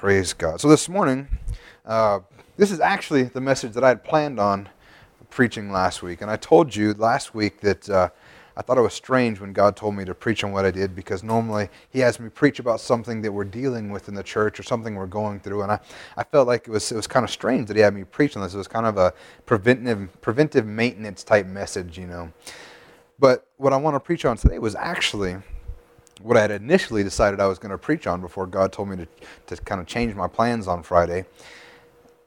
Praise God. So this morning, uh, this is actually the message that I had planned on preaching last week. And I told you last week that uh, I thought it was strange when God told me to preach on what I did because normally He has me preach about something that we're dealing with in the church or something we're going through. And I, I felt like it was, it was kind of strange that He had me preach on this. It was kind of a preventive, preventive maintenance type message, you know. But what I want to preach on today was actually what I had initially decided I was going to preach on before God told me to, to kind of change my plans on Friday.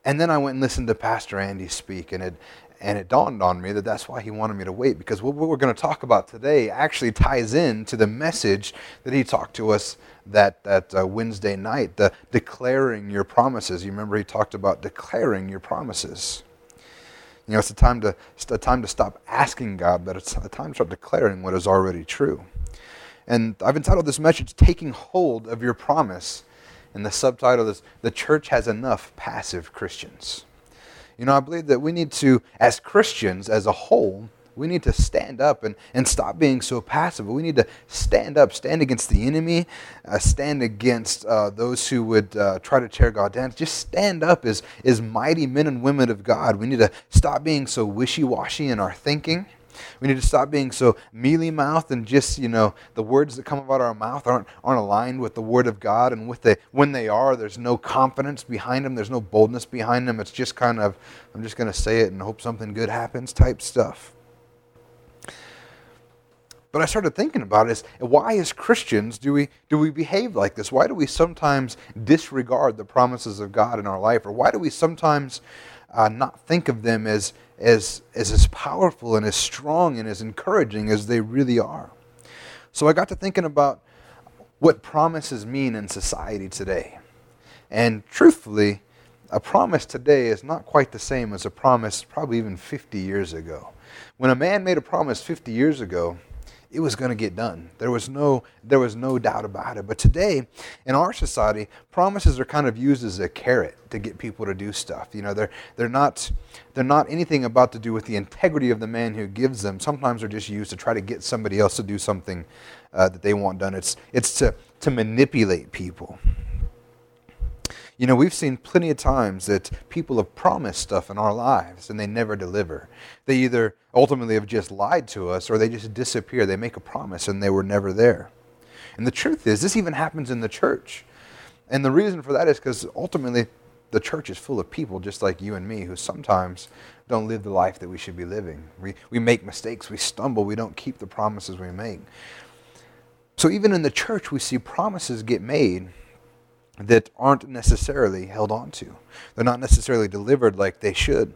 And then I went and listened to Pastor Andy speak, and it, and it dawned on me that that's why he wanted me to wait, because what we're going to talk about today actually ties in to the message that he talked to us that, that uh, Wednesday night, the declaring your promises. You remember he talked about declaring your promises. You know, it's a time to, it's a time to stop asking God, but it's a time to start declaring what is already true. And I've entitled this message, Taking Hold of Your Promise. And the subtitle is The Church Has Enough Passive Christians. You know, I believe that we need to, as Christians as a whole, we need to stand up and, and stop being so passive. We need to stand up, stand against the enemy, uh, stand against uh, those who would uh, try to tear God down. Just stand up as, as mighty men and women of God. We need to stop being so wishy washy in our thinking. We need to stop being so mealy mouthed and just, you know, the words that come out of our mouth aren't, aren't aligned with the Word of God. And with the, when they are, there's no confidence behind them, there's no boldness behind them. It's just kind of, I'm just going to say it and hope something good happens type stuff. But I started thinking about it is why as Christians do we do we behave like this? Why do we sometimes disregard the promises of God in our life? Or why do we sometimes uh, not think of them as, as, as as powerful and as strong and as encouraging as they really are. So I got to thinking about what promises mean in society today. And truthfully, a promise today is not quite the same as a promise probably even 50 years ago. When a man made a promise 50 years ago, it was going to get done. There was no there was no doubt about it. But today, in our society, promises are kind of used as a carrot to get people to do stuff. You know, they're they're not they're not anything about to do with the integrity of the man who gives them. Sometimes they're just used to try to get somebody else to do something uh, that they want done. It's it's to to manipulate people. You know, we've seen plenty of times that people have promised stuff in our lives and they never deliver. They either ultimately have just lied to us or they just disappear. They make a promise and they were never there. And the truth is, this even happens in the church. And the reason for that is because ultimately the church is full of people just like you and me who sometimes don't live the life that we should be living. We, we make mistakes, we stumble, we don't keep the promises we make. So even in the church, we see promises get made that aren't necessarily held on to. They're not necessarily delivered like they should.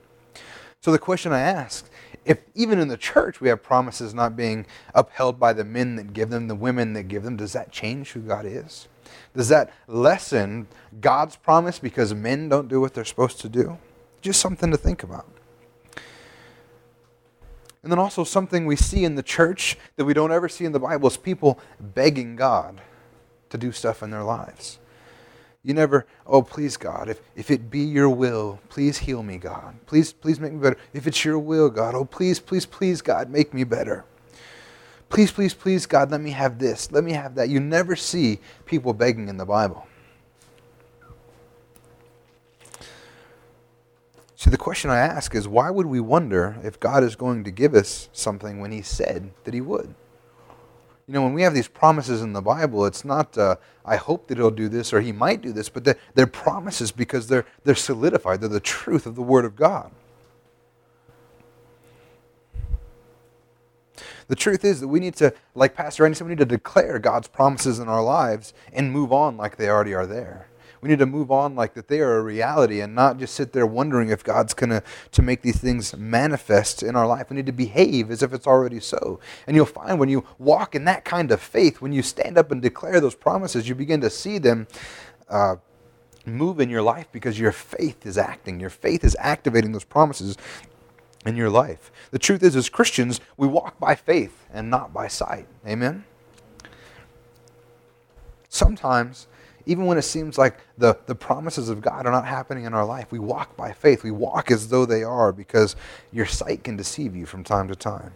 So the question I ask, if even in the church we have promises not being upheld by the men that give them, the women that give them, does that change who God is? Does that lessen God's promise because men don't do what they're supposed to do? Just something to think about. And then also something we see in the church that we don't ever see in the Bible is people begging God to do stuff in their lives. You never, oh, please, God, if, if it be your will, please heal me, God. Please, please make me better. If it's your will, God, oh, please, please, please, God, make me better. Please, please, please, God, let me have this. Let me have that. You never see people begging in the Bible. So the question I ask is why would we wonder if God is going to give us something when He said that He would? You know, when we have these promises in the Bible, it's not, uh, I hope that he'll do this or he might do this, but they're, they're promises because they're, they're solidified. They're the truth of the Word of God. The truth is that we need to, like Pastor Andy said, we need to declare God's promises in our lives and move on like they already are there. We need to move on like that they are a reality and not just sit there wondering if God's going to to make these things manifest in our life. We need to behave as if it's already so. And you'll find when you walk in that kind of faith, when you stand up and declare those promises, you begin to see them uh, move in your life because your faith is acting. Your faith is activating those promises in your life. The truth is, as Christians, we walk by faith and not by sight. Amen? Sometimes even when it seems like the, the promises of God are not happening in our life, we walk by faith. We walk as though they are because your sight can deceive you from time to time.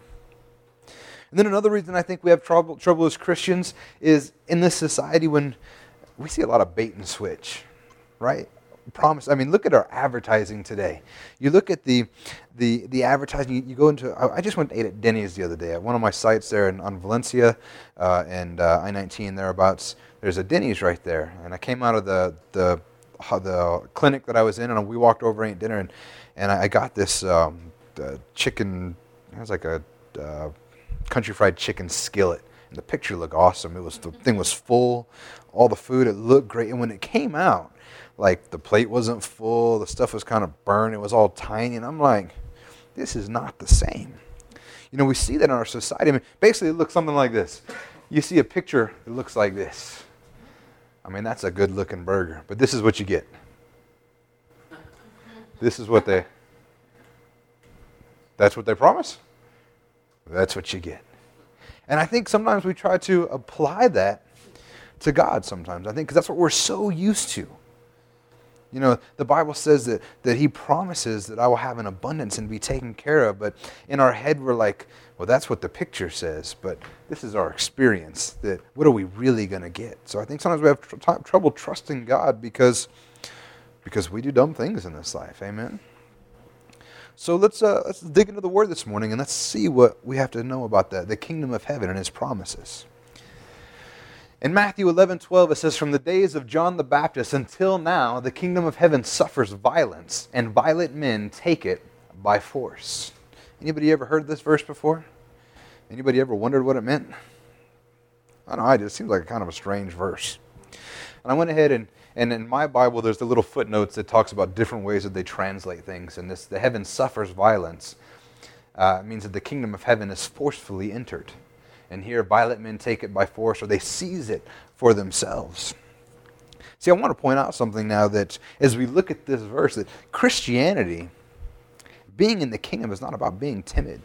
And then another reason I think we have trouble, trouble as Christians is in this society when we see a lot of bait and switch, right? Promise. I mean, look at our advertising today. You look at the the the advertising. You, you go into. I, I just went to eat at Denny's the other day at one of my sites there in, on Valencia uh, and uh, I-19 thereabouts. There's a Denny's right there, and I came out of the the the clinic that I was in, and we walked over and ate dinner, and and I got this um, chicken. It was like a uh, country fried chicken skillet. And the picture looked awesome. It was the thing was full, all the food. It looked great. And when it came out, like the plate wasn't full, the stuff was kind of burned. It was all tiny, and I'm like, this is not the same. You know, we see that in our society. I mean, basically, it looks something like this. You see a picture, it looks like this. I mean, that's a good looking burger, but this is what you get. This is what they. That's what they promise. That's what you get. And I think sometimes we try to apply that to God sometimes. I think because that's what we're so used to. You know, the Bible says that, that He promises that I will have an abundance and be taken care of. But in our head, we're like, well, that's what the picture says. But this is our experience. That what are we really going to get? So I think sometimes we have tr- trouble trusting God because, because we do dumb things in this life. Amen. So let's, uh, let's dig into the Word this morning and let's see what we have to know about the, the kingdom of heaven and His promises. In Matthew 11, 12, it says, From the days of John the Baptist until now, the kingdom of heaven suffers violence, and violent men take it by force. Anybody ever heard this verse before? Anybody ever wondered what it meant? I don't know, it just seems like a kind of a strange verse. And I went ahead and, and in my Bible, there's the little footnotes that talks about different ways that they translate things. And this, the heaven suffers violence, uh, means that the kingdom of heaven is forcefully entered. And here, violent men take it by force or they seize it for themselves. See, I want to point out something now that as we look at this verse, that Christianity, being in the kingdom, is not about being timid.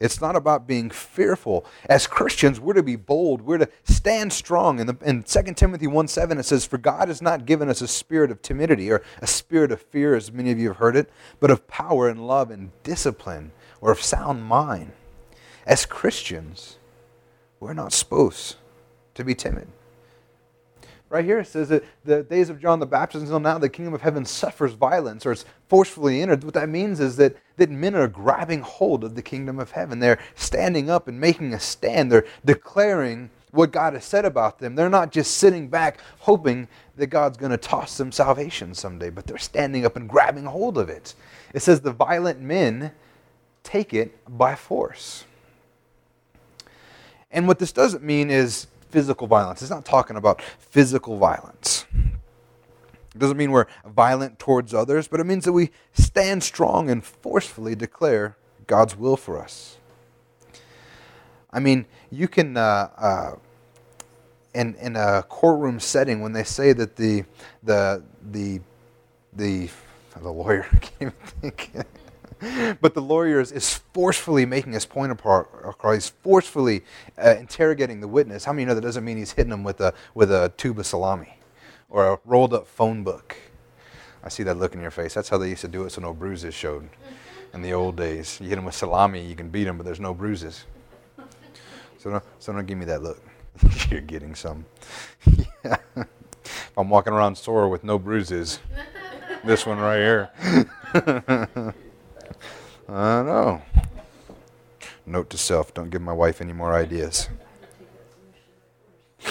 It's not about being fearful. As Christians, we're to be bold. We're to stand strong. In, the, in 2 Timothy 1 7, it says, For God has not given us a spirit of timidity or a spirit of fear, as many of you have heard it, but of power and love and discipline or of sound mind. As Christians, we're not supposed to be timid. Right here it says that the days of John the Baptist until now, the kingdom of heaven suffers violence or it's forcefully entered. What that means is that, that men are grabbing hold of the kingdom of heaven. They're standing up and making a stand. They're declaring what God has said about them. They're not just sitting back hoping that God's going to toss them salvation someday, but they're standing up and grabbing hold of it. It says the violent men take it by force. And what this doesn't mean is physical violence. It's not talking about physical violence. It doesn't mean we're violent towards others, but it means that we stand strong and forcefully declare God's will for us. I mean, you can, uh, uh, in, in a courtroom setting, when they say that the, the, the, the, the lawyer, can't even think but the lawyer is, forcefully making his point apart, across. Forcefully uh, interrogating the witness. How many know that doesn't mean he's hitting him with a, with a tube of salami or a rolled up phone book? I see that look in your face. That's how they used to do it so no bruises showed in the old days. You hit him with salami, you can beat him, but there's no bruises. So don't, so don't give me that look. You're getting some. yeah. If I'm walking around sore with no bruises, this one right here. I know. Note to self don't give my wife any more ideas.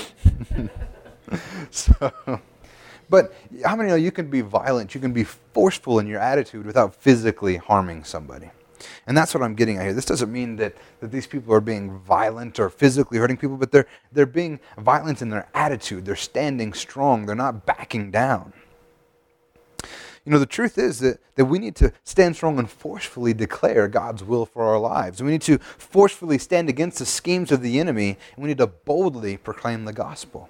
so, but how many know you can be violent, you can be forceful in your attitude without physically harming somebody? And that's what I'm getting at here. This doesn't mean that, that these people are being violent or physically hurting people, but they're, they're being violent in their attitude. They're standing strong, they're not backing down. You know, the truth is that, that we need to stand strong and forcefully declare God's will for our lives. We need to forcefully stand against the schemes of the enemy, and we need to boldly proclaim the gospel.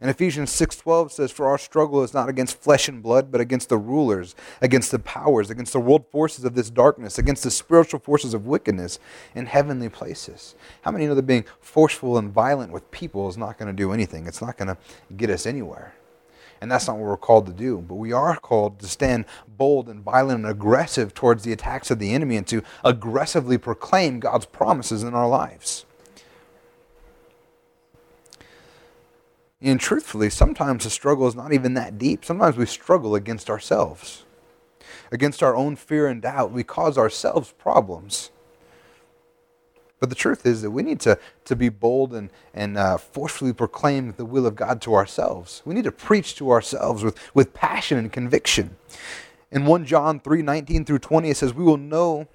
And Ephesians 6:12 says for our struggle is not against flesh and blood but against the rulers, against the powers, against the world forces of this darkness, against the spiritual forces of wickedness in heavenly places. How many know that being forceful and violent with people is not going to do anything? It's not going to get us anywhere. And that's not what we're called to do. But we are called to stand bold and violent and aggressive towards the attacks of the enemy and to aggressively proclaim God's promises in our lives. And truthfully, sometimes the struggle is not even that deep. Sometimes we struggle against ourselves, against our own fear and doubt. We cause ourselves problems. But the truth is that we need to, to be bold and, and uh, forcefully proclaim the will of God to ourselves. We need to preach to ourselves with, with passion and conviction. In 1 John 3 19 through 20, it says, We will know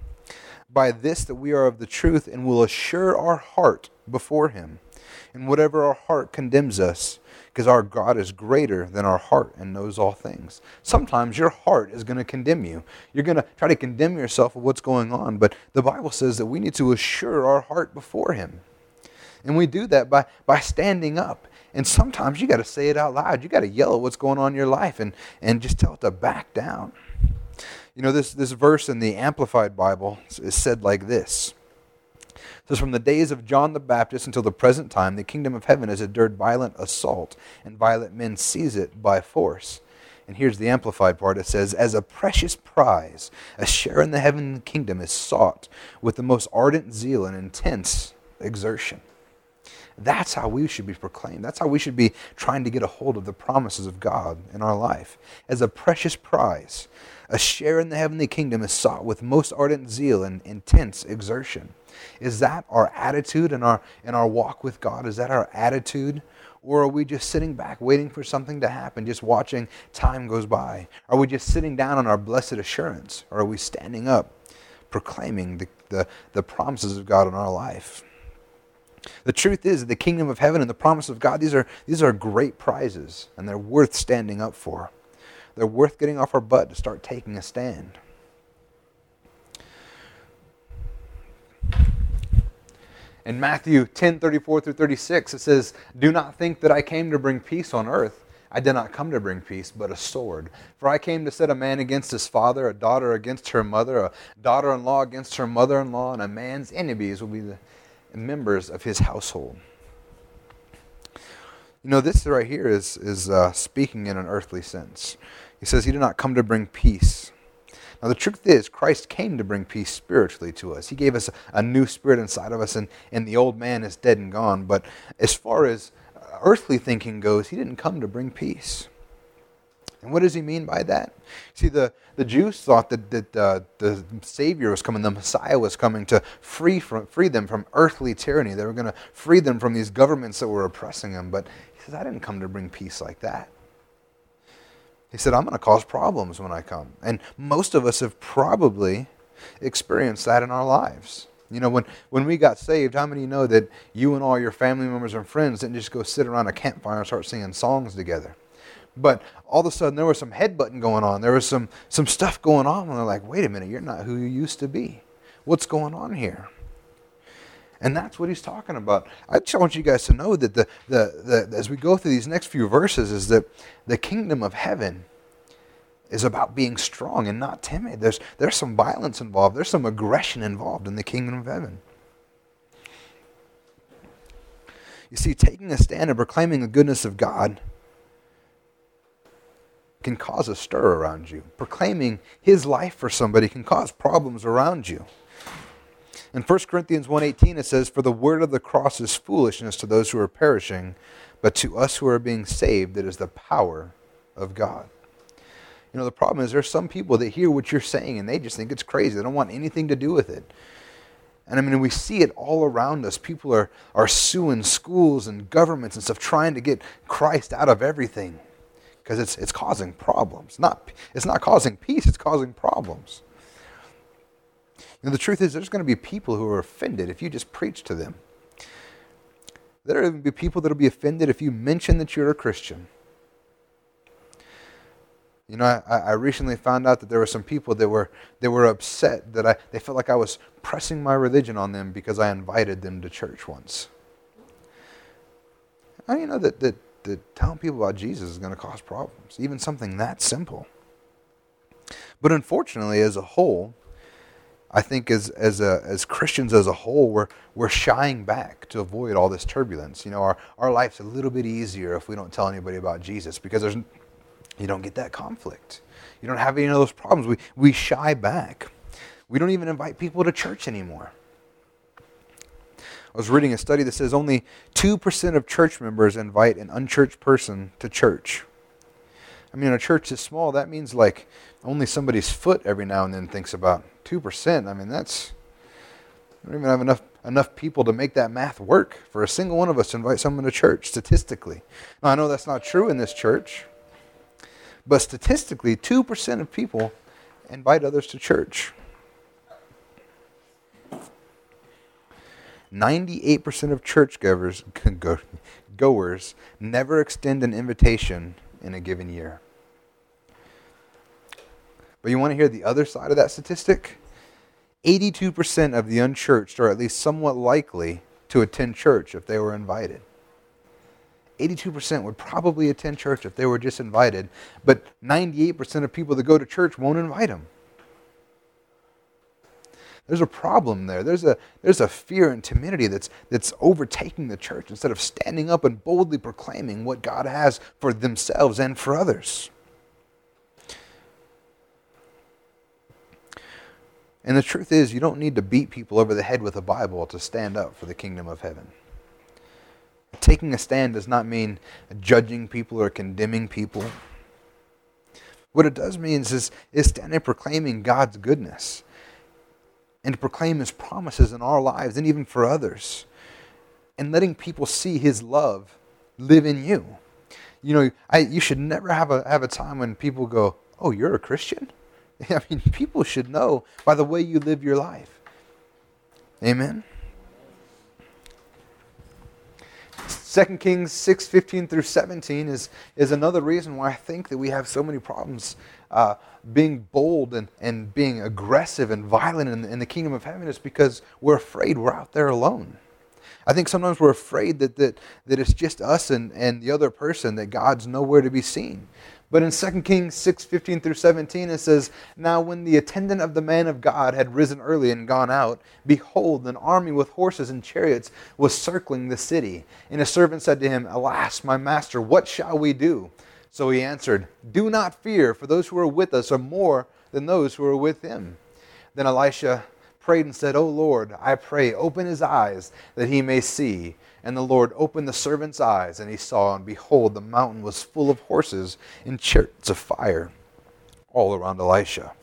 by this that we are of the truth and will assure our heart before Him. And whatever our heart condemns us, because our God is greater than our heart and knows all things. Sometimes your heart is going to condemn you. You're going to try to condemn yourself of what's going on, but the Bible says that we need to assure our heart before Him. And we do that by, by standing up. And sometimes you got to say it out loud. You got to yell at what's going on in your life and, and just tell it to back down. You know, this, this verse in the Amplified Bible is said like this says, From the days of John the Baptist until the present time, the kingdom of heaven has endured violent assault, and violent men seize it by force. And here's the amplified part. It says, As a precious prize, a share in the heavenly kingdom is sought with the most ardent zeal and intense exertion. That's how we should be proclaimed. That's how we should be trying to get a hold of the promises of God in our life. As a precious prize, a share in the heavenly kingdom is sought with most ardent zeal and intense exertion. Is that our attitude in our, in our walk with God? Is that our attitude? Or are we just sitting back waiting for something to happen, just watching time goes by? Are we just sitting down on our blessed assurance? Or are we standing up, proclaiming the, the, the promises of God in our life? The truth is the kingdom of heaven and the promise of God, these are, these are great prizes, and they're worth standing up for. They're worth getting off our butt to start taking a stand. In Matthew 10 34 through 36, it says, Do not think that I came to bring peace on earth. I did not come to bring peace, but a sword. For I came to set a man against his father, a daughter against her mother, a daughter in law against her mother in law, and a man's enemies will be the members of his household. You know, this right here is, is uh, speaking in an earthly sense. He says he did not come to bring peace, now, the truth is, Christ came to bring peace spiritually to us. He gave us a new spirit inside of us, and, and the old man is dead and gone. But as far as earthly thinking goes, he didn't come to bring peace. And what does he mean by that? See, the, the Jews thought that, that uh, the Savior was coming, the Messiah was coming to free, from, free them from earthly tyranny. They were going to free them from these governments that were oppressing them. But he says, I didn't come to bring peace like that. He said, I'm going to cause problems when I come. And most of us have probably experienced that in our lives. You know, when, when we got saved, how many know that you and all your family members and friends didn't just go sit around a campfire and start singing songs together? But all of a sudden, there was some headbutting going on. There was some, some stuff going on, and they're like, wait a minute, you're not who you used to be. What's going on here? And that's what he's talking about. I just want you guys to know that the, the, the, as we go through these next few verses, is that the kingdom of heaven is about being strong and not timid. There's, there's some violence involved, there's some aggression involved in the kingdom of heaven. You see, taking a stand and proclaiming the goodness of God can cause a stir around you. Proclaiming his life for somebody can cause problems around you. In 1 Corinthians 1:18 it says for the word of the cross is foolishness to those who are perishing but to us who are being saved it is the power of God. You know the problem is there's some people that hear what you're saying and they just think it's crazy. They don't want anything to do with it. And I mean, we see it all around us. People are, are suing schools and governments and stuff, trying to get Christ out of everything because it's, it's causing problems. Not, it's not causing peace, it's causing problems. And the truth is, there's going to be people who are offended if you just preach to them. There will be people that will be offended if you mention that you're a Christian. You know, I, I recently found out that there were some people that were that were upset that I they felt like I was pressing my religion on them because I invited them to church once. Do you know that, that, that telling people about Jesus is going to cause problems? Even something that simple. But unfortunately, as a whole, I think as as a, as Christians as a whole, we're we're shying back to avoid all this turbulence. You know, our our life's a little bit easier if we don't tell anybody about Jesus because there's you don't get that conflict. You don't have any of those problems. We we shy back. We don't even invite people to church anymore. I was reading a study that says only 2% of church members invite an unchurched person to church. I mean, a church is small. That means like only somebody's foot every now and then thinks about 2%. I mean, that's, I don't even have enough, enough people to make that math work for a single one of us to invite someone to church, statistically. Now, I know that's not true in this church, but statistically, 2% of people invite others to church. 98% of churchgoers goers never extend an invitation in a given year. But you want to hear the other side of that statistic? 82% of the unchurched are at least somewhat likely to attend church if they were invited. 82% would probably attend church if they were just invited, but 98% of people that go to church won't invite them. There's a problem there. There's a, there's a fear and timidity that's, that's overtaking the church instead of standing up and boldly proclaiming what God has for themselves and for others. And the truth is, you don't need to beat people over the head with a Bible to stand up for the kingdom of heaven. Taking a stand does not mean judging people or condemning people. What it does mean is, is standing proclaiming God's goodness and to proclaim his promises in our lives and even for others. And letting people see his love live in you. You know, I, you should never have a, have a time when people go, Oh, you're a Christian? I mean, people should know by the way you live your life. Amen? 2 Kings 6 15 through 17 is, is another reason why I think that we have so many problems uh, being bold and, and being aggressive and violent in, in the kingdom of heaven is because we're afraid we're out there alone. I think sometimes we're afraid that, that, that it's just us and, and the other person, that God's nowhere to be seen. But in 2 Kings 6 15 through 17, it says, Now when the attendant of the man of God had risen early and gone out, behold, an army with horses and chariots was circling the city. And a servant said to him, Alas, my master, what shall we do? So he answered, Do not fear, for those who are with us are more than those who are with him. Then Elisha prayed and said, O Lord, I pray, open his eyes that he may see. And the Lord opened the servant's eyes, and he saw, and behold, the mountain was full of horses and chariots of fire all around Elisha.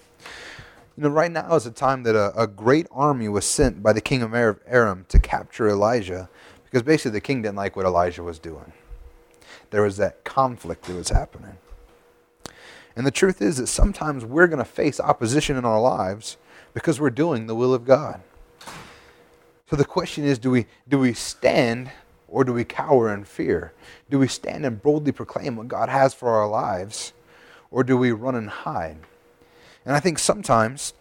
You know, right now is a time that a, a great army was sent by the king of Aram to capture Elijah, because basically the king didn't like what Elijah was doing. There was that conflict that was happening. And the truth is that sometimes we're going to face opposition in our lives because we're doing the will of God. So the question is do we, do we stand or do we cower in fear? Do we stand and boldly proclaim what God has for our lives or do we run and hide? And I think sometimes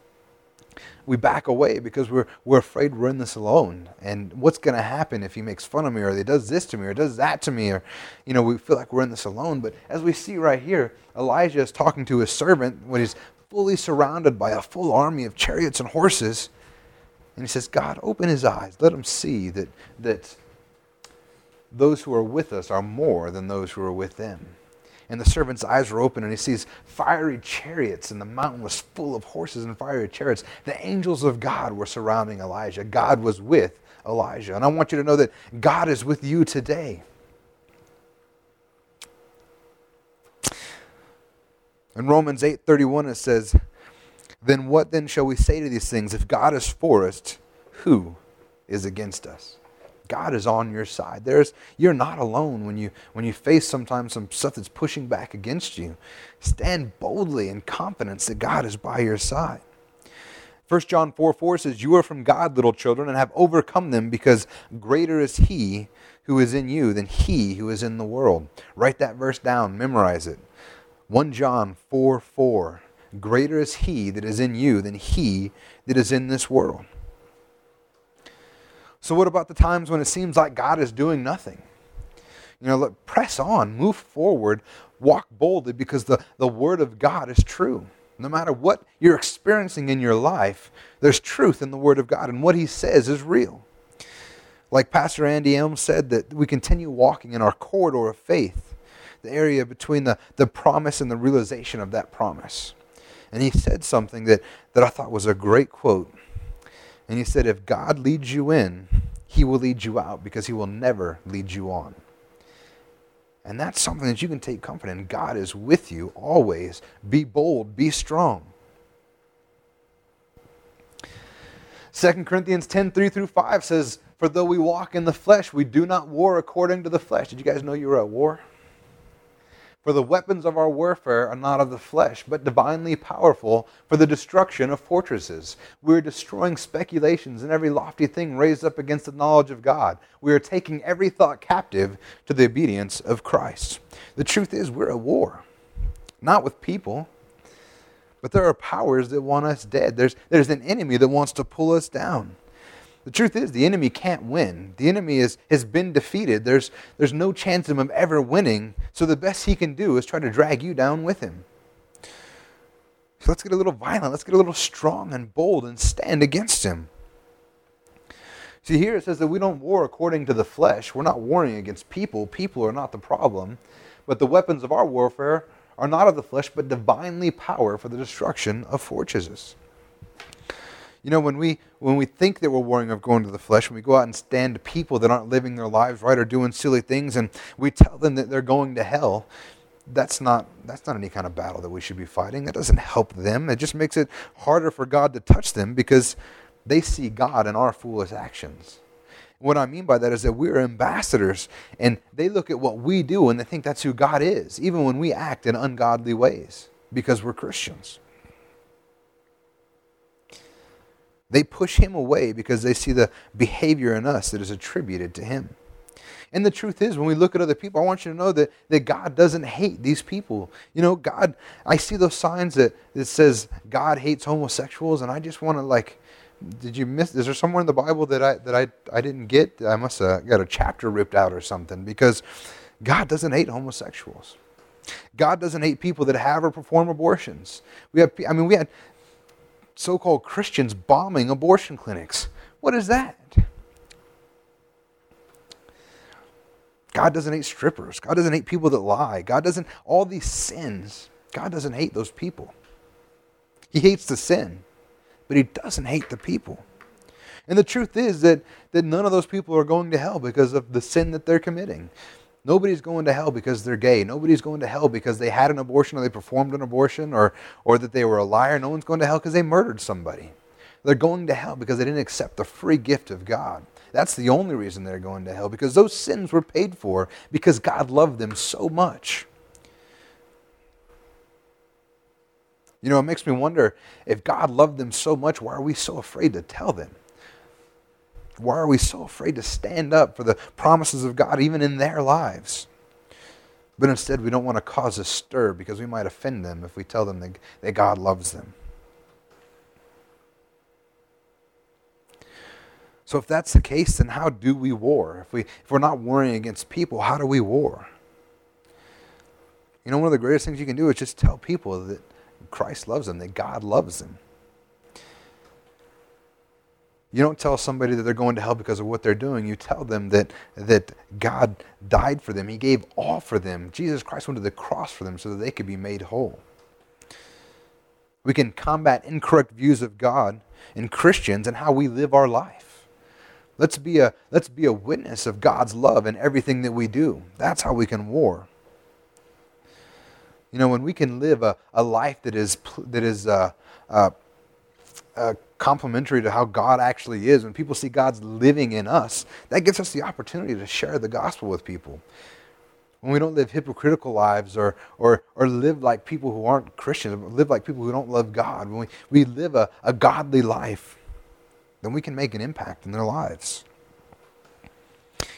we back away because we're, we're afraid we're in this alone. And what's going to happen if he makes fun of me or he does this to me or does that to me? Or, you know, we feel like we're in this alone. But as we see right here, Elijah is talking to his servant when he's fully surrounded by a full army of chariots and horses. And he says, God, open his eyes. Let him see that, that those who are with us are more than those who are with them. And the servant's eyes were open, and he sees fiery chariots, and the mountain was full of horses and fiery chariots. The angels of God were surrounding Elijah. God was with Elijah. And I want you to know that God is with you today. In Romans 8:31 it says, "Then what then shall we say to these things? If God is for us, who is against us?" God is on your side. There's you're not alone when you when you face sometimes some stuff that's pushing back against you. Stand boldly in confidence that God is by your side. 1 John 4 4 says, You are from God, little children, and have overcome them, because greater is he who is in you than he who is in the world. Write that verse down, memorize it. 1 John 4 4. Greater is he that is in you than he that is in this world. So, what about the times when it seems like God is doing nothing? You know, look, press on, move forward, walk boldly because the, the Word of God is true. No matter what you're experiencing in your life, there's truth in the Word of God, and what He says is real. Like Pastor Andy Elm said, that we continue walking in our corridor of faith, the area between the, the promise and the realization of that promise. And he said something that, that I thought was a great quote. And he said, If God leads you in, he will lead you out because he will never lead you on. And that's something that you can take comfort in. God is with you always. Be bold, be strong. 2 Corinthians 10 3 through 5 says, For though we walk in the flesh, we do not war according to the flesh. Did you guys know you were at war? For the weapons of our warfare are not of the flesh, but divinely powerful for the destruction of fortresses. We are destroying speculations and every lofty thing raised up against the knowledge of God. We are taking every thought captive to the obedience of Christ. The truth is, we're at war, not with people, but there are powers that want us dead. There's, there's an enemy that wants to pull us down. The truth is, the enemy can't win. The enemy is, has been defeated. There's, there's no chance of him ever winning. So the best he can do is try to drag you down with him. So let's get a little violent. Let's get a little strong and bold and stand against him. See, here it says that we don't war according to the flesh. We're not warring against people. People are not the problem. But the weapons of our warfare are not of the flesh, but divinely power for the destruction of fortresses. You know, when we when we think that we're warring of going to the flesh, when we go out and stand people that aren't living their lives right or doing silly things, and we tell them that they're going to hell, that's not that's not any kind of battle that we should be fighting. That doesn't help them. It just makes it harder for God to touch them because they see God in our foolish actions. What I mean by that is that we're ambassadors, and they look at what we do and they think that's who God is, even when we act in ungodly ways because we're Christians. They push him away because they see the behavior in us that is attributed to him. And the truth is, when we look at other people, I want you to know that, that God doesn't hate these people. You know, God, I see those signs that, that says God hates homosexuals, and I just want to like, did you miss, is there somewhere in the Bible that I, that I, I didn't get? I must have got a chapter ripped out or something because God doesn't hate homosexuals. God doesn't hate people that have or perform abortions. We have, I mean, we had so called Christians bombing abortion clinics. What is that? God doesn't hate strippers. God doesn't hate people that lie. God doesn't, all these sins, God doesn't hate those people. He hates the sin, but He doesn't hate the people. And the truth is that, that none of those people are going to hell because of the sin that they're committing. Nobody's going to hell because they're gay. Nobody's going to hell because they had an abortion or they performed an abortion or, or that they were a liar. No one's going to hell because they murdered somebody. They're going to hell because they didn't accept the free gift of God. That's the only reason they're going to hell because those sins were paid for because God loved them so much. You know, it makes me wonder if God loved them so much, why are we so afraid to tell them? Why are we so afraid to stand up for the promises of God even in their lives? But instead, we don't want to cause a stir because we might offend them if we tell them that, that God loves them. So, if that's the case, then how do we war? If, we, if we're not warring against people, how do we war? You know, one of the greatest things you can do is just tell people that Christ loves them, that God loves them. You don't tell somebody that they're going to hell because of what they're doing. You tell them that, that God died for them. He gave all for them. Jesus Christ went to the cross for them so that they could be made whole. We can combat incorrect views of God and Christians and how we live our life. Let's be a, let's be a witness of God's love in everything that we do. That's how we can war. You know, when we can live a, a life that is, that is uh, uh, uh, complementary to how God actually is, when people see God's living in us, that gives us the opportunity to share the gospel with people. When we don't live hypocritical lives or, or, or live like people who aren't Christians, live like people who don't love God, when we, we live a, a godly life, then we can make an impact in their lives.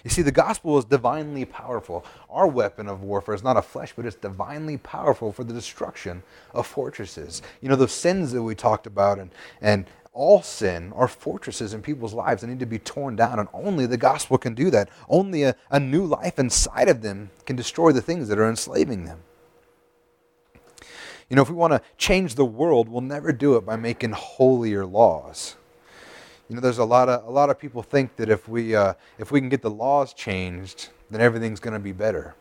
You see, the gospel is divinely powerful. Our weapon of warfare is not of flesh, but it's divinely powerful for the destruction of fortresses. You know, the sins that we talked about and, and all sin are fortresses in people's lives that need to be torn down, and only the gospel can do that. Only a, a new life inside of them can destroy the things that are enslaving them. You know, if we want to change the world, we'll never do it by making holier laws. You know, there's a lot of a lot of people think that if we uh, if we can get the laws changed, then everything's going to be better.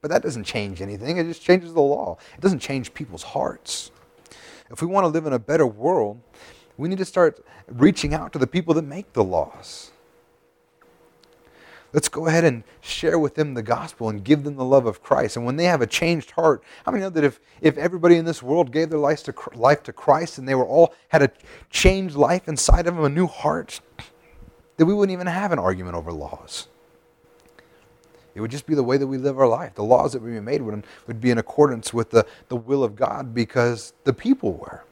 But that doesn't change anything. It just changes the law. It doesn't change people's hearts. If we want to live in a better world, we need to start reaching out to the people that make the laws. Let's go ahead and share with them the gospel and give them the love of Christ. And when they have a changed heart, how many know that if, if everybody in this world gave their life to, life to Christ and they were all had a changed life inside of them, a new heart, that we wouldn't even have an argument over laws. It would just be the way that we live our life. The laws that we made would, would be in accordance with the, the will of God because the people were.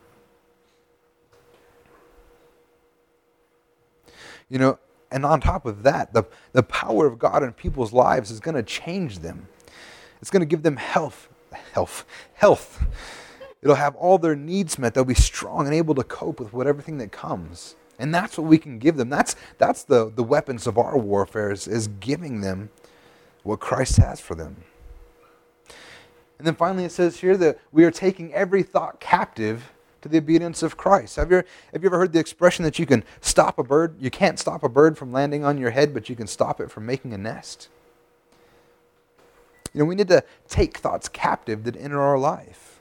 You know, and on top of that, the, the power of God in people's lives is going to change them. It's going to give them health, health, health. It'll have all their needs met. They'll be strong and able to cope with whatever thing that comes. And that's what we can give them. That's, that's the, the weapons of our warfare is, is giving them what Christ has for them. And then finally it says here that we are taking every thought captive to the obedience of Christ. Have you, have you ever heard the expression that you can stop a bird? You can't stop a bird from landing on your head, but you can stop it from making a nest? You know, we need to take thoughts captive that enter our life.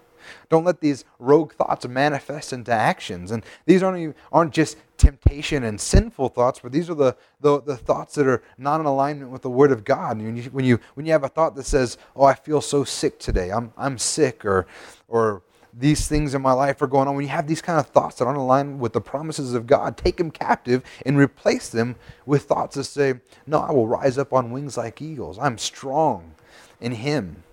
Don't let these rogue thoughts manifest into actions. And these aren't, aren't just temptation and sinful thoughts, but these are the, the, the thoughts that are not in alignment with the Word of God. When you, when, you, when you have a thought that says, Oh, I feel so sick today, I'm, I'm sick, or, or these things in my life are going on, when you have these kind of thoughts that aren't aligned with the promises of God, take them captive and replace them with thoughts that say, No, I will rise up on wings like eagles. I'm strong in Him.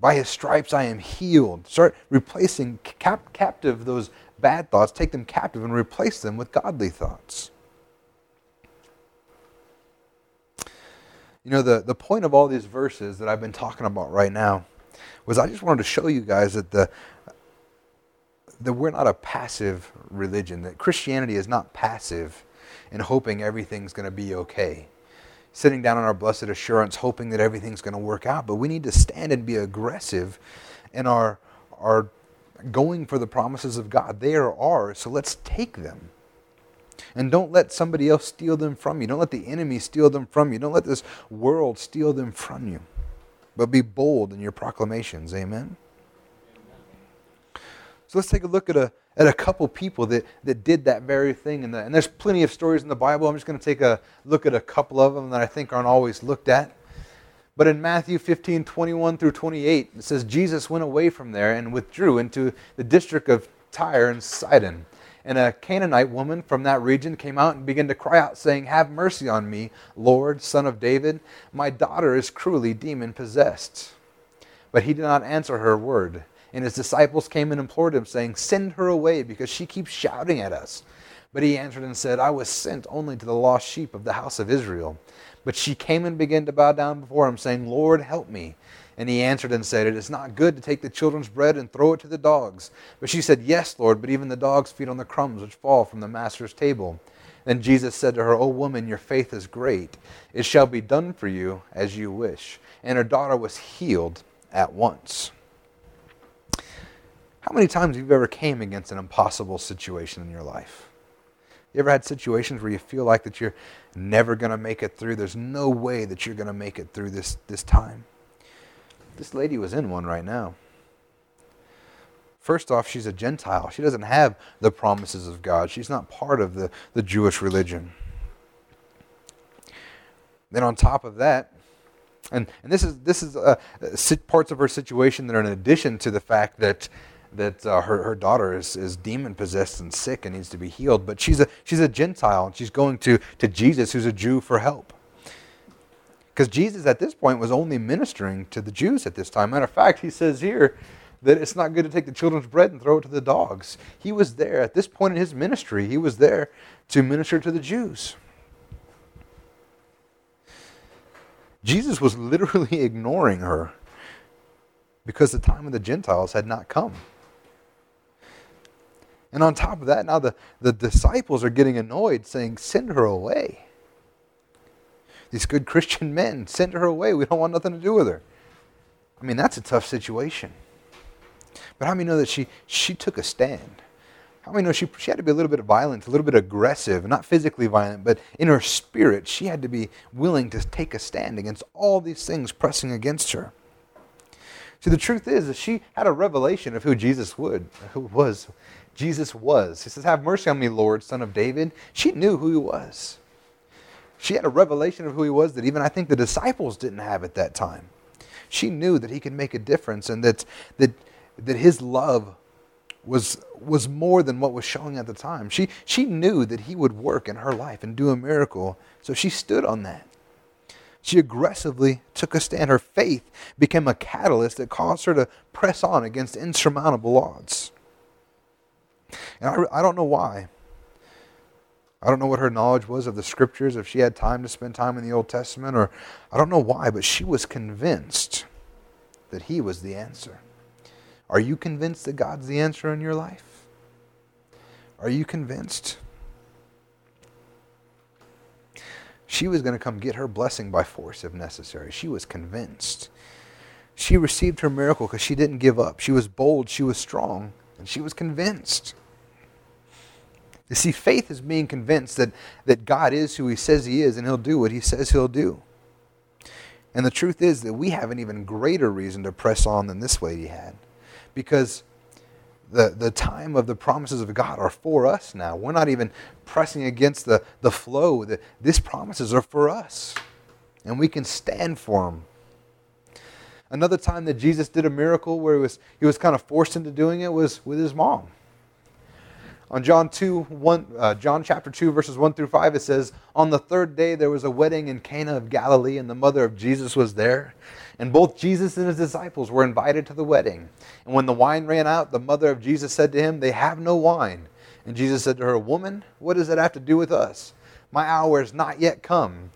By his stripes I am healed. Start replacing cap- captive those bad thoughts, take them captive and replace them with godly thoughts. You know, the, the point of all these verses that I've been talking about right now was I just wanted to show you guys that the that we're not a passive religion, that Christianity is not passive in hoping everything's going to be okay sitting down on our blessed assurance, hoping that everything's going to work out. But we need to stand and be aggressive in our, our going for the promises of God. They are ours, so let's take them. And don't let somebody else steal them from you. Don't let the enemy steal them from you. Don't let this world steal them from you. But be bold in your proclamations. Amen. So let's take a look at a, at a couple people that, that did that very thing. The, and there's plenty of stories in the Bible. I'm just going to take a look at a couple of them that I think aren't always looked at. But in Matthew 15, 21 through 28, it says, Jesus went away from there and withdrew into the district of Tyre and Sidon. And a Canaanite woman from that region came out and began to cry out, saying, Have mercy on me, Lord, son of David. My daughter is cruelly demon possessed. But he did not answer her word. And his disciples came and implored him, saying, Send her away, because she keeps shouting at us. But he answered and said, I was sent only to the lost sheep of the house of Israel. But she came and began to bow down before him, saying, Lord, help me. And he answered and said, It is not good to take the children's bread and throw it to the dogs. But she said, Yes, Lord, but even the dogs feed on the crumbs which fall from the master's table. Then Jesus said to her, O woman, your faith is great. It shall be done for you as you wish. And her daughter was healed at once. How many times have you ever came against an impossible situation in your life? You ever had situations where you feel like that you're never going to make it through? There's no way that you're going to make it through this, this time. This lady was in one right now. First off, she's a Gentile. She doesn't have the promises of God. She's not part of the, the Jewish religion. Then on top of that, and, and this is this is uh, parts of her situation that are in addition to the fact that that uh, her, her daughter is, is demon possessed and sick and needs to be healed. But she's a, she's a Gentile and she's going to, to Jesus, who's a Jew, for help. Because Jesus at this point was only ministering to the Jews at this time. Matter of fact, he says here that it's not good to take the children's bread and throw it to the dogs. He was there at this point in his ministry, he was there to minister to the Jews. Jesus was literally ignoring her because the time of the Gentiles had not come. And on top of that, now the, the disciples are getting annoyed, saying, Send her away. These good Christian men, send her away. We don't want nothing to do with her. I mean, that's a tough situation. But how many know that she, she took a stand? How many know she, she had to be a little bit violent, a little bit aggressive, not physically violent, but in her spirit, she had to be willing to take a stand against all these things pressing against her. See, the truth is that she had a revelation of who Jesus would, who was, Jesus was. He says, Have mercy on me, Lord, son of David. She knew who he was. She had a revelation of who he was that even I think the disciples didn't have at that time. She knew that he could make a difference and that, that, that his love was, was more than what was showing at the time. She, she knew that he would work in her life and do a miracle, so she stood on that. She aggressively took a stand. Her faith became a catalyst that caused her to press on against insurmountable odds. And I, I don't know why. I don't know what her knowledge was of the scriptures, if she had time to spend time in the Old Testament, or I don't know why, but she was convinced that he was the answer. Are you convinced that God's the answer in your life? Are you convinced? She was going to come get her blessing by force if necessary. She was convinced. She received her miracle because she didn't give up. She was bold, she was strong, and she was convinced. You see, faith is being convinced that, that God is who he says he is and he'll do what he says he'll do. And the truth is that we have an even greater reason to press on than this lady had. Because the, the time of the promises of God are for us now. We're not even pressing against the, the flow. The, these promises are for us. And we can stand for them. Another time that Jesus did a miracle where he was, he was kind of forced into doing it was with his mom. On John 2, 1, uh, John chapter 2, verses 1 through 5, it says, On the third day there was a wedding in Cana of Galilee, and the mother of Jesus was there. And both Jesus and his disciples were invited to the wedding. And when the wine ran out, the mother of Jesus said to him, They have no wine. And Jesus said to her, Woman, what does that have to do with us? My hour is not yet come.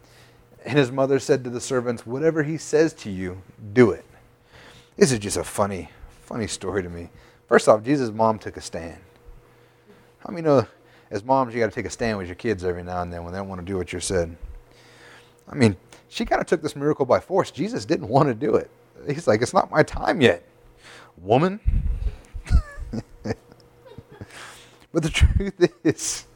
And his mother said to the servants, Whatever he says to you, do it. This is just a funny, funny story to me. First off, Jesus' mom took a stand. Many know as moms you got to take a stand with your kids every now and then when they don't want to do what you're said? I mean, she kind of took this miracle by force. Jesus didn't want to do it. He's like, it's not my time yet, woman. but the truth is,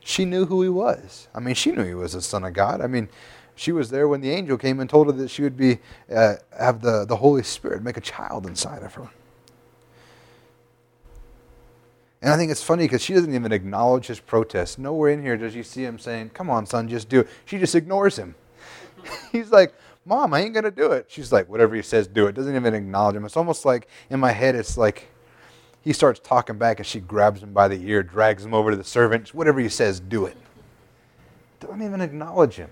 she knew who he was. I mean, she knew he was the Son of God. I mean, she was there when the angel came and told her that she would be uh, have the, the Holy Spirit make a child inside of her. And I think it's funny because she doesn't even acknowledge his protest. Nowhere in here does she see him saying, Come on, son, just do it. She just ignores him. He's like, Mom, I ain't going to do it. She's like, Whatever he says, do it. Doesn't even acknowledge him. It's almost like in my head, it's like he starts talking back and she grabs him by the ear, drags him over to the servant. Whatever he says, do it. Don't even acknowledge him.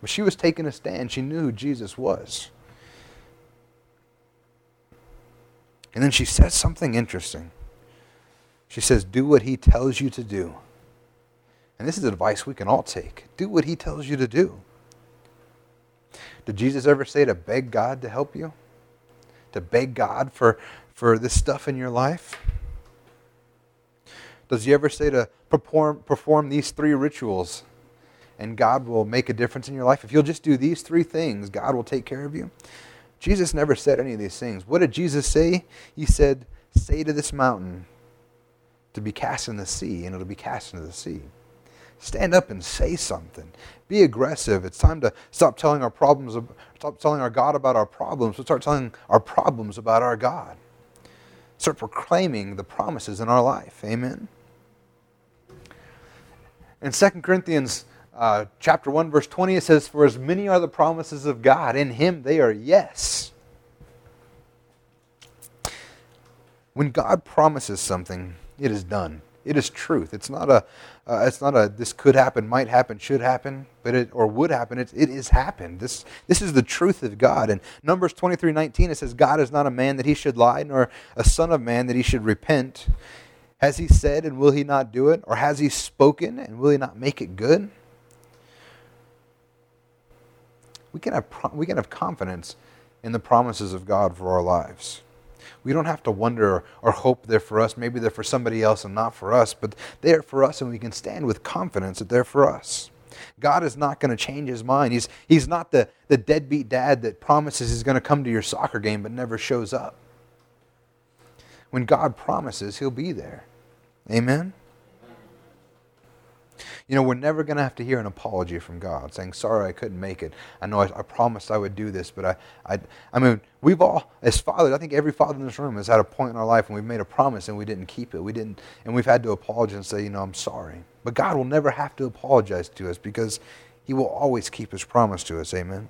But she was taking a stand. She knew who Jesus was. And then she says something interesting. She says, Do what he tells you to do. And this is advice we can all take. Do what he tells you to do. Did Jesus ever say to beg God to help you? To beg God for, for this stuff in your life? Does he ever say to perform, perform these three rituals and God will make a difference in your life? If you'll just do these three things, God will take care of you. Jesus never said any of these things. What did Jesus say? He said, Say to this mountain, to be cast in the sea, and it'll be cast into the sea. Stand up and say something. Be aggressive. It's time to stop telling our problems, stop telling our God about our problems, but start telling our problems about our God. Start proclaiming the promises in our life. Amen. In 2 Corinthians uh, chapter 1, verse 20, it says, For as many are the promises of God, in him they are yes. When God promises something, it is done. It is truth. It's not a, uh, it's not a this could happen, might happen, should happen, but it or would happen. It, it is happened. This this is the truth of God. And Numbers twenty three nineteen it says, God is not a man that he should lie, nor a son of man that he should repent. Has he said and will he not do it? Or has he spoken and will he not make it good? We can have, we can have confidence in the promises of God for our lives. We don't have to wonder or hope they're for us. Maybe they're for somebody else and not for us, but they're for us, and we can stand with confidence that they're for us. God is not going to change his mind. He's, he's not the, the deadbeat dad that promises he's going to come to your soccer game but never shows up. When God promises, he'll be there. Amen? You know, we're never going to have to hear an apology from God saying, Sorry, I couldn't make it. I know I, I, promised I would do this, but I, I, I mean, we've all, as fathers, I think every father in this room has had a point in our life when we've made a promise and we didn't keep it. We didn't, and we've had to apologize and say, You know, I'm sorry. But God will never have to apologize to us because He will always keep His promise to us. Amen.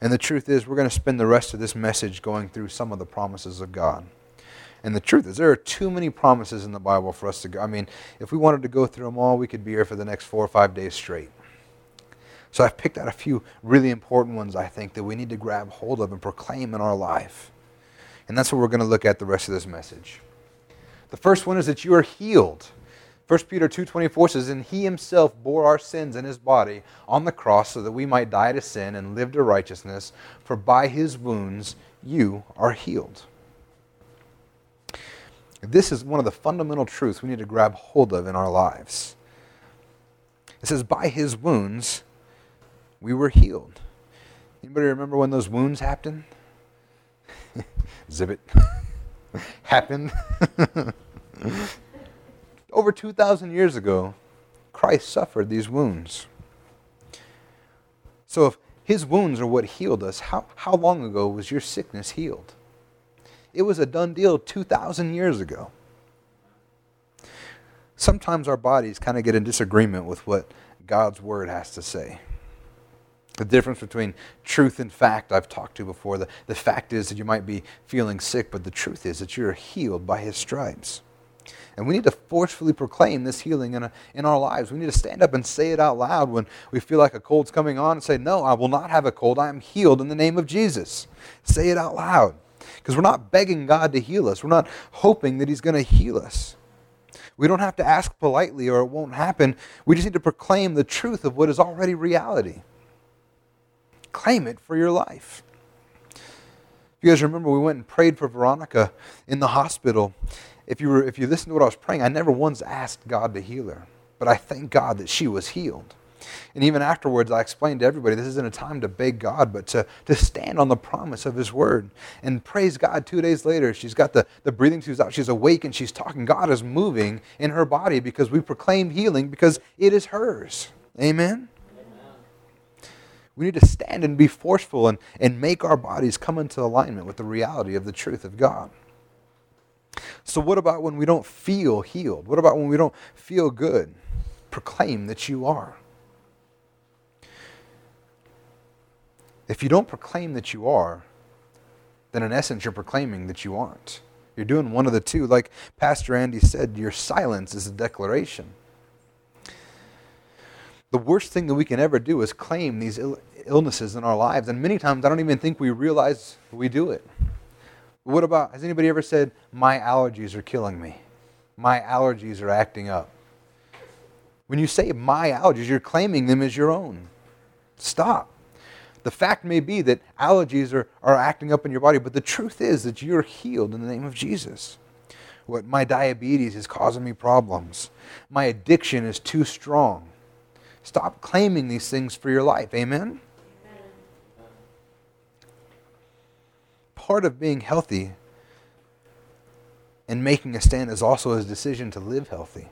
And the truth is, we're going to spend the rest of this message going through some of the promises of God. And the truth is, there are too many promises in the Bible for us to go. I mean, if we wanted to go through them all, we could be here for the next four or five days straight. So I've picked out a few really important ones, I think, that we need to grab hold of and proclaim in our life. And that's what we're going to look at the rest of this message. The first one is that you are healed. 1 Peter 2:24 says, "And he himself bore our sins in his body on the cross so that we might die to sin and live to righteousness, for by his wounds you are healed." This is one of the fundamental truths we need to grab hold of in our lives. It says, "By his wounds we were healed." Anybody remember when those wounds happened? Zip it. happened. Over 2,000 years ago, Christ suffered these wounds. So if his wounds are what healed us, how, how long ago was your sickness healed? It was a done deal 2,000 years ago. Sometimes our bodies kind of get in disagreement with what God's word has to say. The difference between truth and fact, I've talked to before. The, the fact is that you might be feeling sick, but the truth is that you're healed by his stripes. And we need to forcefully proclaim this healing in, a, in our lives. We need to stand up and say it out loud when we feel like a cold's coming on and say, No, I will not have a cold. I am healed in the name of Jesus. Say it out loud. Because we're not begging God to heal us, we're not hoping that He's going to heal us. We don't have to ask politely or it won't happen. We just need to proclaim the truth of what is already reality. Claim it for your life. If you guys remember we went and prayed for Veronica in the hospital, if you, were, if you listened to what I was praying, I never once asked God to heal her. But I thank God that she was healed. And even afterwards, I explained to everybody this isn't a time to beg God, but to, to stand on the promise of His Word. And praise God, two days later, she's got the, the breathing tubes out. She's awake and she's talking. God is moving in her body because we proclaim healing because it is hers. Amen? We need to stand and be forceful and, and make our bodies come into alignment with the reality of the truth of God. So, what about when we don't feel healed? What about when we don't feel good? Proclaim that you are. If you don't proclaim that you are, then in essence you're proclaiming that you aren't. You're doing one of the two. Like Pastor Andy said, your silence is a declaration. The worst thing that we can ever do is claim these Ill- illnesses in our lives. And many times I don't even think we realize we do it. What about, has anybody ever said, my allergies are killing me? My allergies are acting up. When you say my allergies, you're claiming them as your own. Stop. The fact may be that allergies are, are acting up in your body, but the truth is that you're healed in the name of Jesus. What my diabetes is causing me problems. My addiction is too strong. Stop claiming these things for your life. Amen? part of being healthy and making a stand is also a decision to live healthy.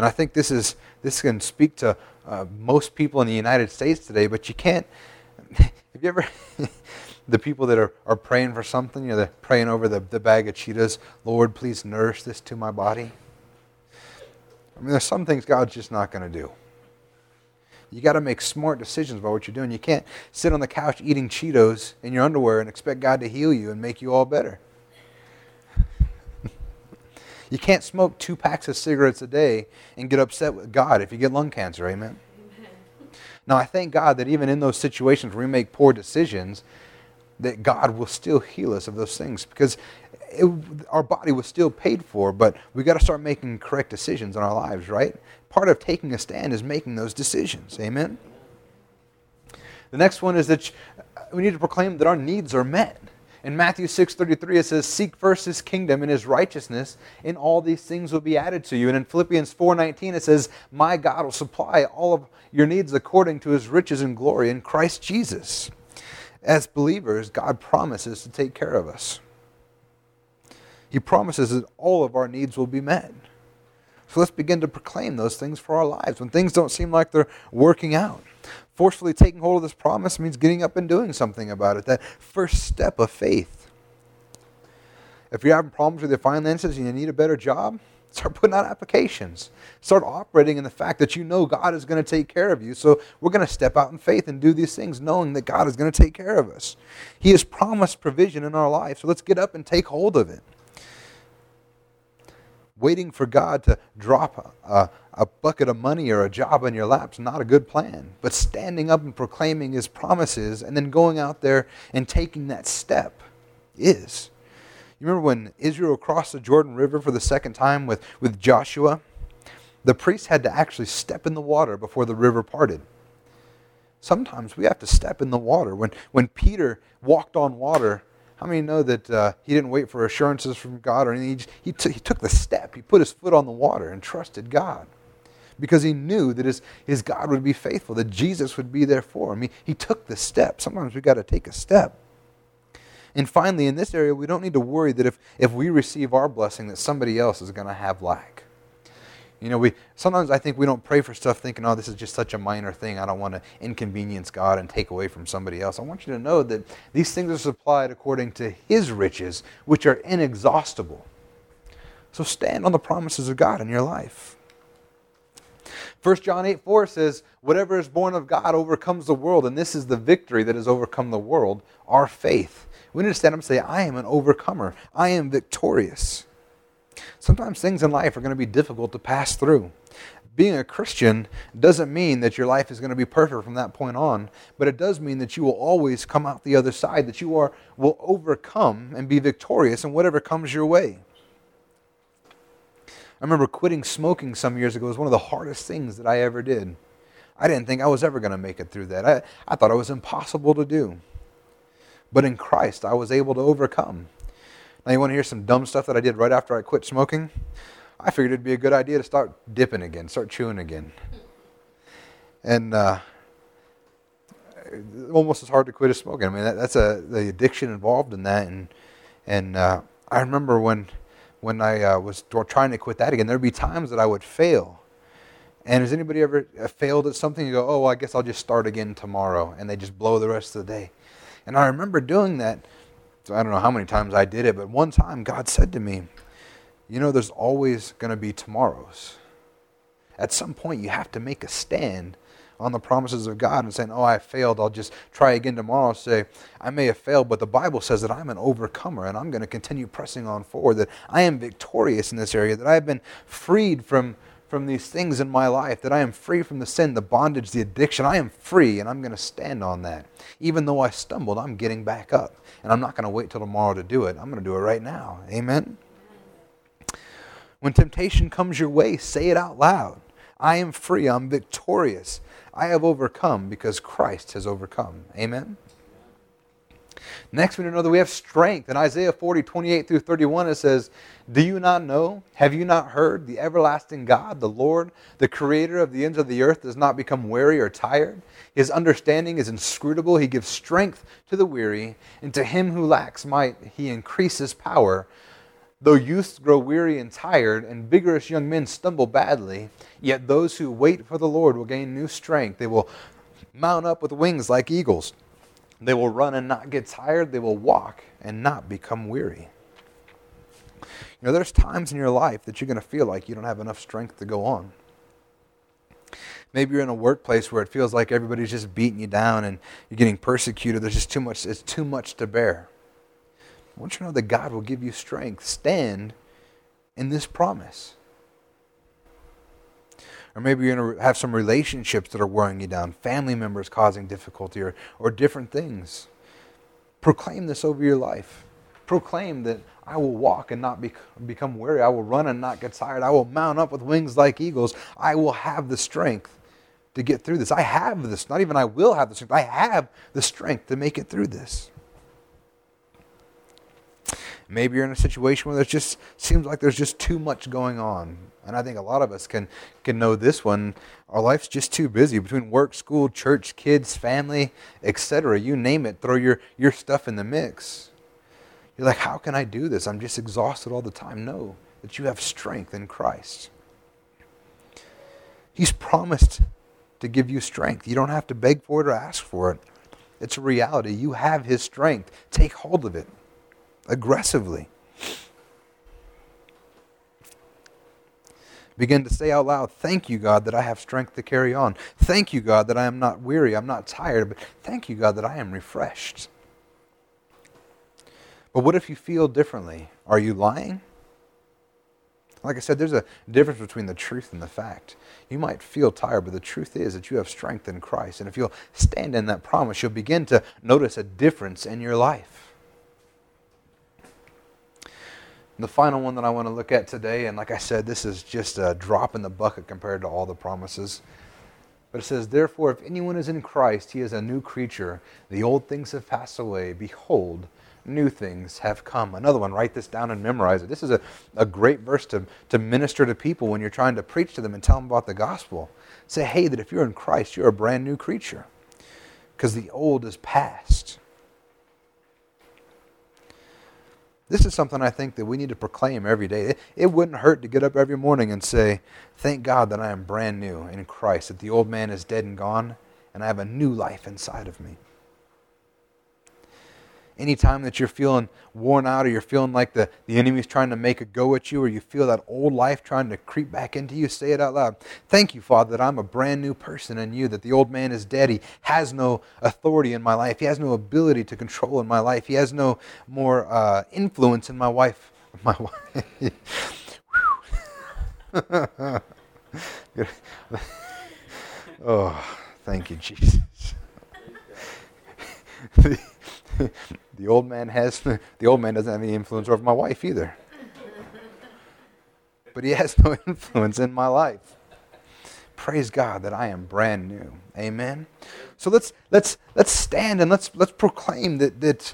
And I think this is this can speak to uh, most people in the United States today, but you can't. Have you ever the people that are, are praying for something, you know, they're praying over the, the bag of Cheetos, Lord, please nourish this to my body. I mean, there's some things God's just not going to do. You got to make smart decisions about what you're doing. You can't sit on the couch eating Cheetos in your underwear and expect God to heal you and make you all better. You can't smoke two packs of cigarettes a day and get upset with God if you get lung cancer. Amen. Amen. Now, I thank God that even in those situations where we make poor decisions, that God will still heal us of those things because it, our body was still paid for, but we got to start making correct decisions in our lives, right? part of taking a stand is making those decisions. Amen? The next one is that we need to proclaim that our needs are met. In Matthew 6:33 it says seek first his kingdom and his righteousness and all these things will be added to you. And in Philippians 4:19 it says my God will supply all of your needs according to his riches and glory in Christ Jesus. As believers, God promises to take care of us. He promises that all of our needs will be met. So let's begin to proclaim those things for our lives when things don't seem like they're working out. Forcefully taking hold of this promise means getting up and doing something about it, that first step of faith. If you're having problems with your finances and you need a better job, start putting out applications. Start operating in the fact that you know God is going to take care of you. So we're going to step out in faith and do these things knowing that God is going to take care of us. He has promised provision in our life. So let's get up and take hold of it waiting for God to drop a, a, bucket of money or a job in your lap is not a good plan. But standing up and proclaiming His promises and then going out there and taking that step is. You remember when Israel crossed the Jordan River for the second time with, with Joshua? The priests had to actually step in the water before the river parted. Sometimes we have to step in the water. When, when Peter walked on water, how many know that uh, he didn't wait for assurances from God or anything? He, just, he, t- he took the step. He put his foot on the water and trusted God because he knew that his, his God would be faithful, that Jesus would be there for him. He, he took the step. Sometimes we've got to take a step. And finally, in this area, we don't need to worry that if, if we receive our blessing, that somebody else is going to have lack. You know, we sometimes I think we don't pray for stuff thinking, oh, this is just such a minor thing. I don't want to inconvenience God and take away from somebody else. I want you to know that these things are supplied according to His riches, which are inexhaustible. So stand on the promises of God in your life. 1 John 8 4 says, Whatever is born of God overcomes the world, and this is the victory that has overcome the world, our faith. We need to stand up and say, I am an overcomer. I am victorious. Sometimes things in life are going to be difficult to pass through. Being a Christian doesn't mean that your life is going to be perfect from that point on, but it does mean that you will always come out the other side, that you are, will overcome and be victorious in whatever comes your way. I remember quitting smoking some years ago. Was one of the hardest things that I ever did. I didn't think I was ever going to make it through that. I, I thought it was impossible to do. But in Christ, I was able to overcome. Now, you want to hear some dumb stuff that I did right after I quit smoking? I figured it'd be a good idea to start dipping again, start chewing again. And uh, almost as hard to quit as smoking. I mean, that, that's a the addiction involved in that. And and uh, I remember when when I uh, was trying to quit that again, there'd be times that I would fail. And has anybody ever uh, failed at something? You go, oh, well, I guess I'll just start again tomorrow, and they just blow the rest of the day. And I remember doing that I don't know how many times I did it, but one time God said to me, You know, there's always going to be tomorrows. At some point, you have to make a stand on the promises of God and saying, Oh, I failed. I'll just try again tomorrow. Say, I may have failed, but the Bible says that I'm an overcomer and I'm going to continue pressing on forward, that I am victorious in this area, that I've been freed from from these things in my life, that I am free from the sin, the bondage, the addiction. I am free, and I'm going to stand on that. Even though I stumbled, I'm getting back up. And I'm not going to wait till tomorrow to do it. I'm going to do it right now. Amen? When temptation comes your way, say it out loud. I am free. I'm victorious. I have overcome because Christ has overcome. Amen? Next, we know that we have strength. In Isaiah 40, 28 through 31, it says, Do you not know? Have you not heard? The everlasting God, the Lord, the creator of the ends of the earth, does not become weary or tired. His understanding is inscrutable. He gives strength to the weary, and to him who lacks might, he increases power. Though youths grow weary and tired, and vigorous young men stumble badly, yet those who wait for the Lord will gain new strength. They will mount up with wings like eagles. They will run and not get tired. They will walk and not become weary. You know, there's times in your life that you're going to feel like you don't have enough strength to go on. Maybe you're in a workplace where it feels like everybody's just beating you down and you're getting persecuted. There's just too much, it's too much to bear. I want you to know that God will give you strength. Stand in this promise. Or maybe you're going to have some relationships that are wearing you down, family members causing difficulty, or, or different things. Proclaim this over your life. Proclaim that I will walk and not be, become weary. I will run and not get tired. I will mount up with wings like eagles. I will have the strength to get through this. I have this. Not even I will have the strength. I have the strength to make it through this. Maybe you're in a situation where there's just seems like there's just too much going on. And I think a lot of us can can know this one. Our life's just too busy between work, school, church, kids, family, etc. You name it, throw your your stuff in the mix. You're like, how can I do this? I'm just exhausted all the time. No, that you have strength in Christ. He's promised to give you strength. You don't have to beg for it or ask for it. It's a reality. You have His strength. Take hold of it aggressively. Begin to say out loud, Thank you, God, that I have strength to carry on. Thank you, God, that I am not weary, I'm not tired, but thank you, God, that I am refreshed. But what if you feel differently? Are you lying? Like I said, there's a difference between the truth and the fact. You might feel tired, but the truth is that you have strength in Christ. And if you'll stand in that promise, you'll begin to notice a difference in your life. The final one that I want to look at today, and like I said, this is just a drop in the bucket compared to all the promises. But it says, Therefore, if anyone is in Christ, he is a new creature. The old things have passed away. Behold, new things have come. Another one, write this down and memorize it. This is a, a great verse to, to minister to people when you're trying to preach to them and tell them about the gospel. Say, hey, that if you're in Christ, you're a brand new creature because the old is past. This is something I think that we need to proclaim every day. It, it, wouldn't hurt to get up every morning and say, Thank God that I am brand new in Christ, that the old man is dead and gone, and I have a new life inside of me anytime that you're feeling worn out or you're feeling like the, the enemy's trying to make a go at you or you feel that old life trying to creep back into you, say it out loud. Thank you, Father, that I'm a brand new person in you, that the old man is dead. He has no authority in my life. He has no ability to control in my life. He has no more uh, influence in my wife. My wife. oh, thank you, Jesus. the old man has the old man doesn't have any influence over my wife either. But he has no influence in my life. Praise God that I am brand new. Amen. So let's let's let's stand and let's let's proclaim that that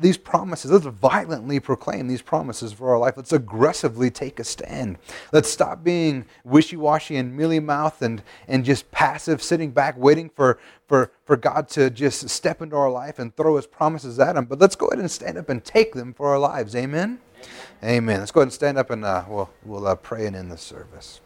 these promises. Let's violently proclaim these promises for our life. Let's aggressively take a stand. Let's stop being wishy washy and mealy mouthed and, and just passive, sitting back, waiting for, for, for God to just step into our life and throw his promises at him. But let's go ahead and stand up and take them for our lives. Amen? Amen. Amen. Let's go ahead and stand up and uh, we'll, we'll uh, pray and end the service.